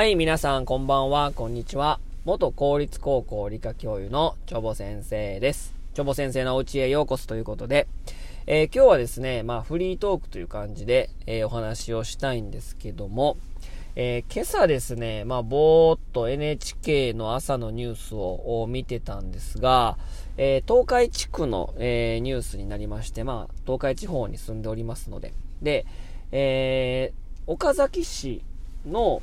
はい、皆さんこんばんは、こんにちは。元公立高校理科教諭のチョボ先生です。チョボ先生のお家へようこそということで、えー、今日はですね、まあフリートークという感じで、えー、お話をしたいんですけども、えー、今朝ですね、まあぼーっと NHK の朝のニュースを見てたんですが、え東海地区の、えニュースになりまして、まあ東海地方に住んでおりますので、で、え岡崎市の、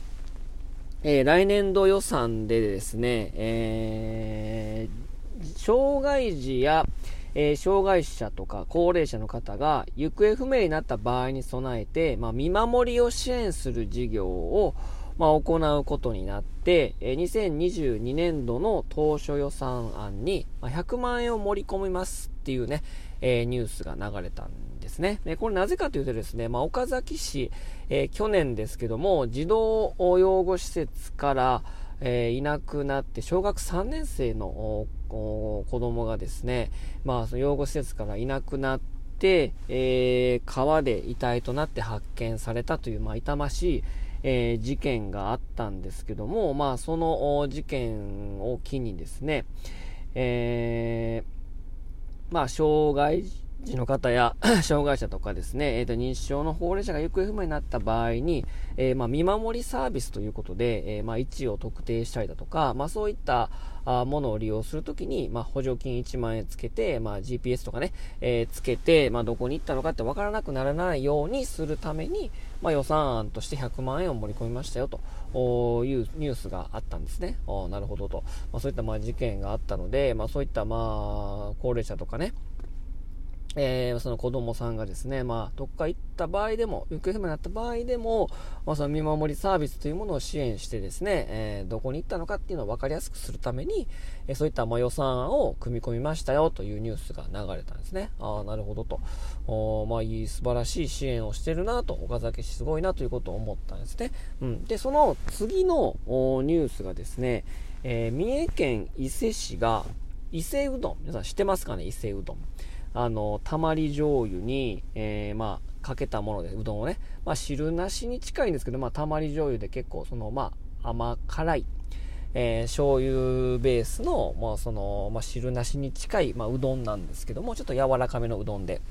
えー、来年度予算でですね、えー、障害児や、えー、障害者とか高齢者の方が行方不明になった場合に備えて、まあ、見守りを支援する事業を、まあ、行うことになって、えー、2022年度の当初予算案に、まあ、100万円を盛り込みますっていうね、えー、ニュースが流れたんですですね。でこれなぜかというとですね、まあ、岡崎市、えー、去年ですけども、児童養護施設から、えー、いなくなって小学3年生の子供がですね、まあ、その養護施設からいなくなって、えー、川で遺体となって発見されたという、まあ、痛ましい、えー、事件があったんですけども、まあ、その事件を機にですね、えー、まあ、障害児の方や 障害者とかですね、えー、と認知症の高齢者が行方不明になった場合に、えー、まあ、見守りサービスということで、えー、まあ、位置を特定したりだとか、まあ、そういったあものを利用するときに、ま、補助金1万円つけて、ま、GPS とかね、えー、つけて、ま、どこに行ったのかって分からなくならないようにするために、ま、予算案として100万円を盛り込みましたよというニュースがあったんですね。なるほどと。ま、そういったまあ事件があったので、ま、そういったまあ高齢者とかね、えー、その子供さんがですね、まあ、どっか行った場合でも、行方不明になった場合でも、まあ、その見守りサービスというものを支援してですね、えー、どこに行ったのかっていうのを分かりやすくするために、えー、そういったま予算を組み込みましたよというニュースが流れたんですね。ああ、なるほどと。おまあ、いい、素晴らしい支援をしてるなと、岡崎市すごいなということを思ったんですね。うん。で、その次のニュースがですね、え三重県伊勢市が、伊勢うどん、皆さん知ってますかね？伊勢うどん。あの、たまり醤油に、えー、まあ、かけたもので、うどんをね、まあ、汁なしに近いんですけど、まあ、たまり醤油で結構、その、まあ、甘辛い、えー、醤油ベースの、まあ、その、まあ、汁なしに近い、まあ、うどんなんですけども、ちょっと柔らかめのうどんで、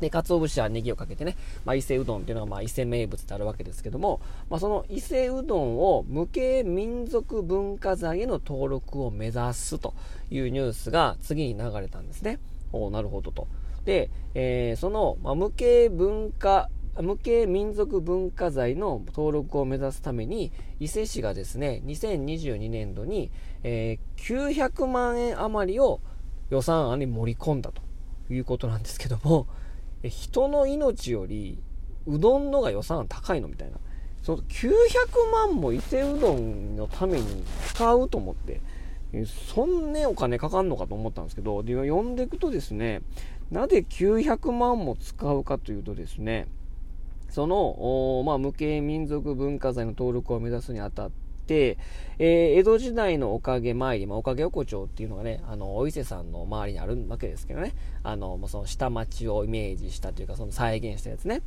で、鰹節はネギをかけてね、まあ、伊勢うどんっていうのが、まあ、伊勢名物であるわけですけども、まあ、その伊勢うどんを無形民族文化財への登録を目指すというニュースが次に流れたんですね。おなるほどと。で、えー、その、まあ、無形文化、無形民族文化財の登録を目指すために、伊勢市がですね、2022年度に、えー、900万円余りを予算案に盛り込んだということなんですけども、人の命よりうどんのが予算案高いのみたいな。その900万も伊勢うどんのために使うと思って、そんねお金かかんのかと思ったんですけど、で読んでいくとですね、なぜ900万も使うかというとですね、その、まあ、無形民族文化財の登録を目指すにあたって、えー、江戸時代のおかげ参り、まあ、おかげ横丁っていうのがね、あの、お伊勢さんの周りにあるわけですけどね、あの、その下町をイメージしたというか、その再現したやつね、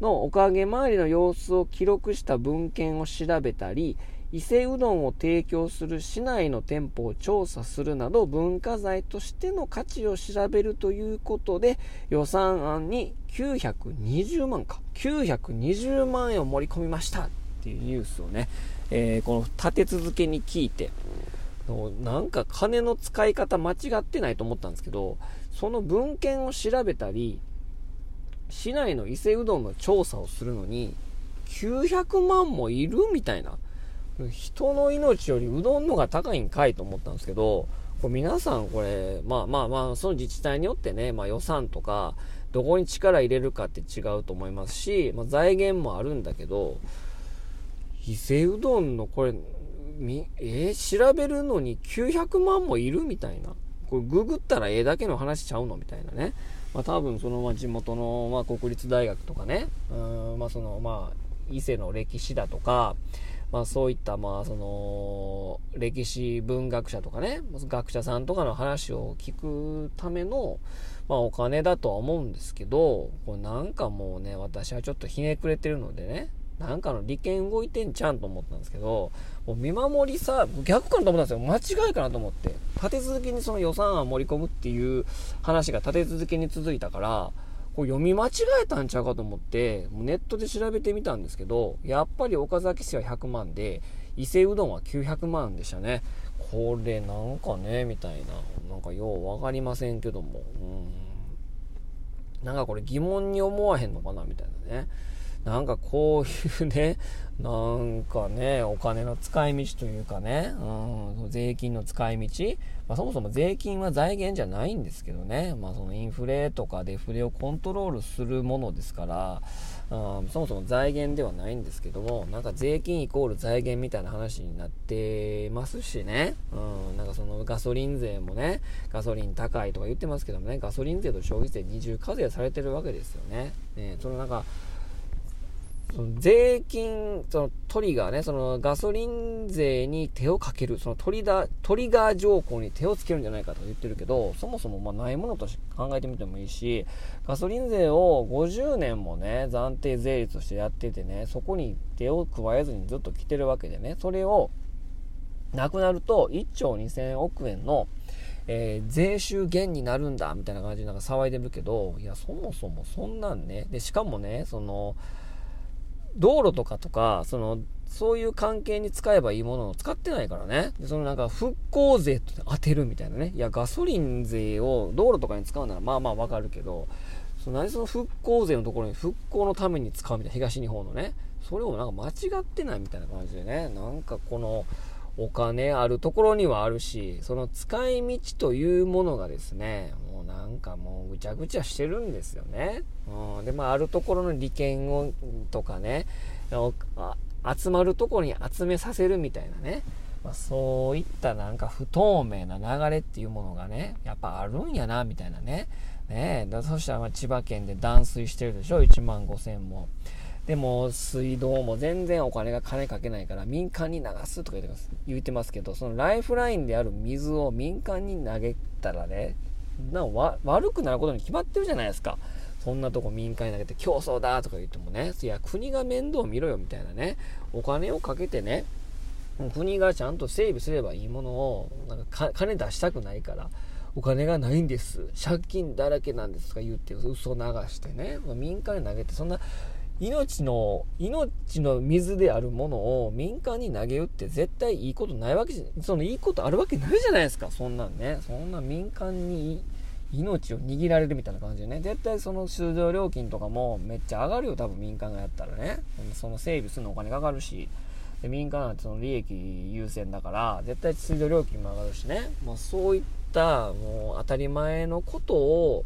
のおかげ参りの様子を記録した文献を調べたり、伊勢うどんを提供する市内の店舗を調査するなど文化財としての価値を調べるということで予算案に920万か。920万円を盛り込みましたっていうニュースをね、えー、この立て続けに聞いてなんか金の使い方間違ってないと思ったんですけどその文献を調べたり市内の伊勢うどんの調査をするのに900万もいるみたいな人の命よりうどんのが高いんかいと思ったんですけど、これ皆さんこれ、まあまあまあ、その自治体によってね、まあ予算とか、どこに力入れるかって違うと思いますし、まあ、財源もあるんだけど、伊勢うどんのこれ、み、えー、調べるのに900万もいるみたいな。これググったらええだけの話ちゃうのみたいなね。まあ多分そのま地元のま国立大学とかね、うん、まあそのまあ伊勢の歴史だとか、まあそういったまあその歴史文学者とかね、学者さんとかの話を聞くための、まあお金だとは思うんですけど、これなんかもうね、私はちょっとひねくれてるのでね、なんかの利権動いてんちゃんと思ったんですけど、もう見守りさ、逆かなと思ったんですよ。間違いかなと思って。立て続けにその予算案盛り込むっていう話が立て続けに続いたから、こう読み間違えたんちゃうかと思って、もうネットで調べてみたんですけど、やっぱり岡崎市は100万で、伊勢うどんは900万でしたね。これなんかね、みたいな。なんかよう分かりませんけども。うん。なんかこれ疑問に思わへんのかなみたいなね。なんかこういうね、なんかね、お金の使い道というかね、うん、税金の使い道、まあ、そもそも税金は財源じゃないんですけどね、まあ、そのインフレとかデフレをコントロールするものですから、うん、そもそも財源ではないんですけども、なんか税金イコール財源みたいな話になってますしね、うん、なんかそのガソリン税もね、ガソリン高いとか言ってますけどもね、ガソリン税と消費税二重課税されてるわけですよね。ねそのなんかその税金、そのトリガーね、そのガソリン税に手をかける、そのトリダトリガー条項に手をつけるんじゃないかと言ってるけど、そもそもまないものとして考えてみてもいいし、ガソリン税を50年もね、暫定税率としてやっててね、そこに手を加えずにずっと来てるわけでね、それをなくなると1兆2000億円のえー、税収減になるんだみたいな感じでなんか騒いでるけど、いや、そもそもそんなんね、で、しかもね、その、道路とかとか、その、そういう関係に使えばいいものを使ってないからね。でそのなんか復興税と当てるみたいなね。いや、ガソリン税を道路とかに使うならまあまあわかるけど、その何その復興税のところに復興のために使うみたいな、東日本のね。それをなんか間違ってないみたいな感じでね。なんかこの、お金あるところにはあるし、その使い道というものがですね、なんかもうぐちゃぐちゃしてるんですよね。うん、で、まあ、あるところの利権をとかね、集まるところに集めさせるみたいなね、まあ、そういったなんか不透明な流れっていうものがね、やっぱあるんやな、みたいなね。ねだそしたらま千葉県で断水してるでしょ、1万5000も。でも、水道も全然お金が金かけないから民間に流すとか言ってます。言ってますけど、そのライフラインである水を民間に投げたらね、な悪くなることに決まってるじゃないですか。そんなとこ民間に投げて競争だとか言ってもね、いや、国が面倒見ろよみたいなね、お金をかけてね、国がちゃんと整備すればいいものを、なんか金出したくないから、お金がないんです。借金だらけなんですとか言って嘘流してね、民間に投げて、そんな命の、命の水であるものを民間に投げ打って絶対いいことないわけじゃ、そのいいことあるわけないじゃないですか、そんなんね。そんな民間に命を握られるみたいな感じでね。絶対その出場料金とかもめっちゃ上がるよ、多分民間がやったらね。その整備するのお金かかるし。で民間なんてその利益優先だから、絶対出場料金も上がるしね。まあそういったもう当たり前のことを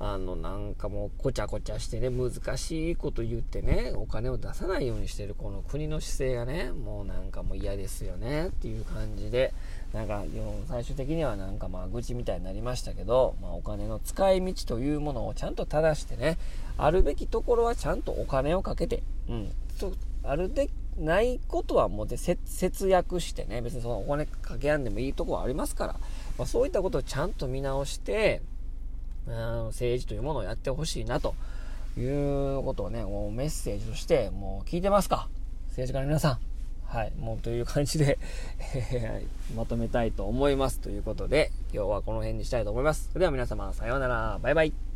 あの、なんかもう、こちゃこちゃしてね、難しいこと言ってね、お金を出さないようにしてる、この国の姿勢がね、もうなんかもう嫌ですよね、っていう感じで、なんか、最終的にはなんかまあ、愚痴みたいになりましたけど、まあ、お金の使い道というものをちゃんと正してね、あるべきところはちゃんとお金をかけて、うん、あるべき、ないことはもうで節約してね、別にそのお金かけやんでもいいとこはありますから、まあ、そういったことをちゃんと見直して、政治というものをやってほしいなということをね、もうメッセージとしてもう聞いてますか？政治家の皆さん。はい、もうという感じで まとめたいと思います。ということで、今日はこの辺にしたいと思います。それでは皆様、さようなら。バイバイ。